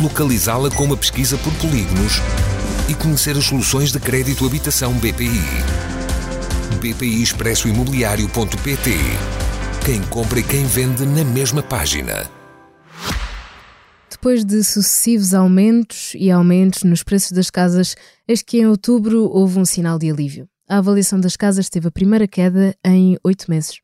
localizá-la com uma pesquisa por polígonos e conhecer as soluções de crédito habitação BPI. BPI Expresso Imobiliário.pt Quem compra e quem vende na mesma página. Depois de sucessivos aumentos e aumentos nos preços das casas, eis que em outubro houve um sinal de alívio. A avaliação das casas teve a primeira queda em oito meses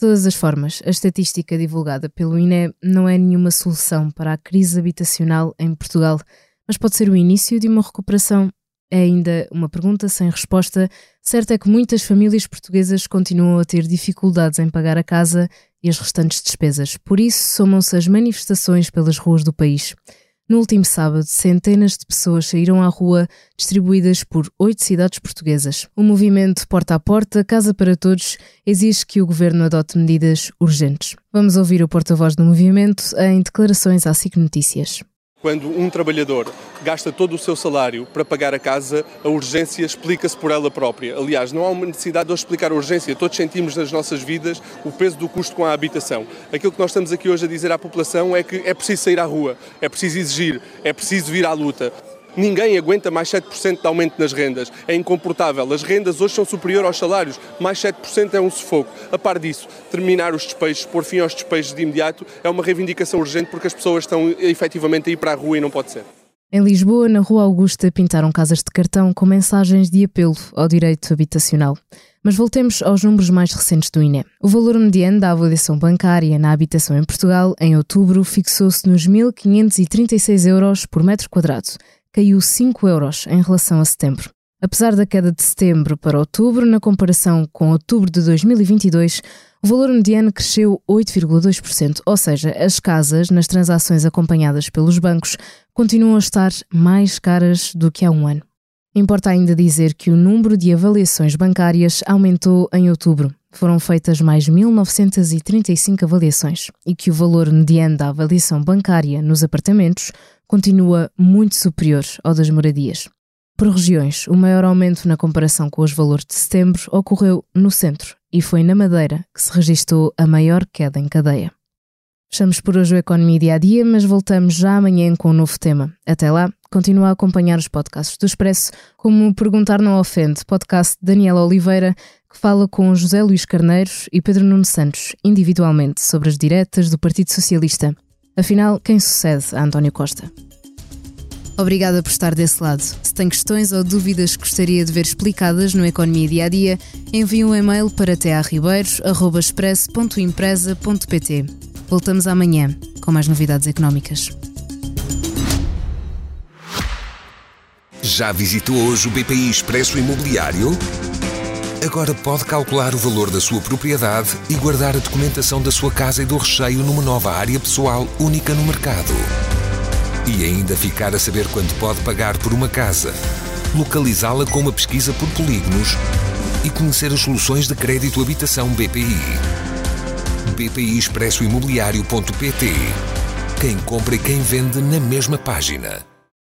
todas as formas, a estatística divulgada pelo INE não é nenhuma solução para a crise habitacional em Portugal, mas pode ser o início de uma recuperação. É ainda uma pergunta sem resposta. Certo é que muitas famílias portuguesas continuam a ter dificuldades em pagar a casa e as restantes despesas. Por isso, somam-se as manifestações pelas ruas do país. No último sábado, centenas de pessoas saíram à rua, distribuídas por oito cidades portuguesas. O movimento Porta a Porta, Casa para Todos, exige que o governo adote medidas urgentes. Vamos ouvir o porta-voz do movimento em declarações à SIC Notícias. Quando um trabalhador gasta todo o seu salário para pagar a casa, a urgência explica-se por ela própria. Aliás, não há uma necessidade de explicar a urgência. Todos sentimos nas nossas vidas o peso do custo com a habitação. Aquilo que nós estamos aqui hoje a dizer à população é que é preciso sair à rua, é preciso exigir, é preciso vir à luta. Ninguém aguenta mais 7% de aumento nas rendas. É incomportável. As rendas hoje são superiores aos salários. Mais 7% é um sufoco. A par disso, terminar os despejos, pôr fim aos despejos de imediato, é uma reivindicação urgente porque as pessoas estão efetivamente a ir para a rua e não pode ser. Em Lisboa, na Rua Augusta, pintaram casas de cartão com mensagens de apelo ao direito habitacional. Mas voltemos aos números mais recentes do INE. O valor mediano da avaliação bancária na habitação em Portugal, em outubro, fixou-se nos 1.536 euros por metro quadrado, caiu 5 euros em relação a setembro. Apesar da queda de setembro para outubro, na comparação com outubro de 2022, o valor mediano cresceu 8,2%, ou seja, as casas, nas transações acompanhadas pelos bancos, continuam a estar mais caras do que há um ano. Importa ainda dizer que o número de avaliações bancárias aumentou em outubro. Foram feitas mais 1.935 avaliações e que o valor mediano da avaliação bancária nos apartamentos continua muito superior ao das moradias. Por regiões, o maior aumento na comparação com os valores de setembro ocorreu no centro e foi na Madeira que se registrou a maior queda em cadeia. Fechamos por hoje o Economia Dia a Dia, mas voltamos já amanhã com um novo tema. Até lá, continua a acompanhar os podcasts do Expresso, como Perguntar Não Ofende, podcast de Daniela Oliveira, que fala com José Luís Carneiros e Pedro Nuno Santos, individualmente, sobre as diretas do Partido Socialista. Afinal, quem sucede a António Costa? Obrigada por estar desse lado. Se tem questões ou dúvidas que gostaria de ver explicadas no Economia Dia a Dia, envie um e-mail para tearribeiros.express.empresa.pt. Voltamos amanhã com mais novidades económicas. Já visitou hoje o BPI Expresso Imobiliário? Agora pode calcular o valor da sua propriedade e guardar a documentação da sua casa e do recheio numa nova área pessoal única no mercado. E ainda ficar a saber quanto pode pagar por uma casa, localizá-la com uma pesquisa por polígonos e conhecer as soluções de crédito habitação BPI. BPI Expresso Imobiliário.pt Quem compra e quem vende na mesma página.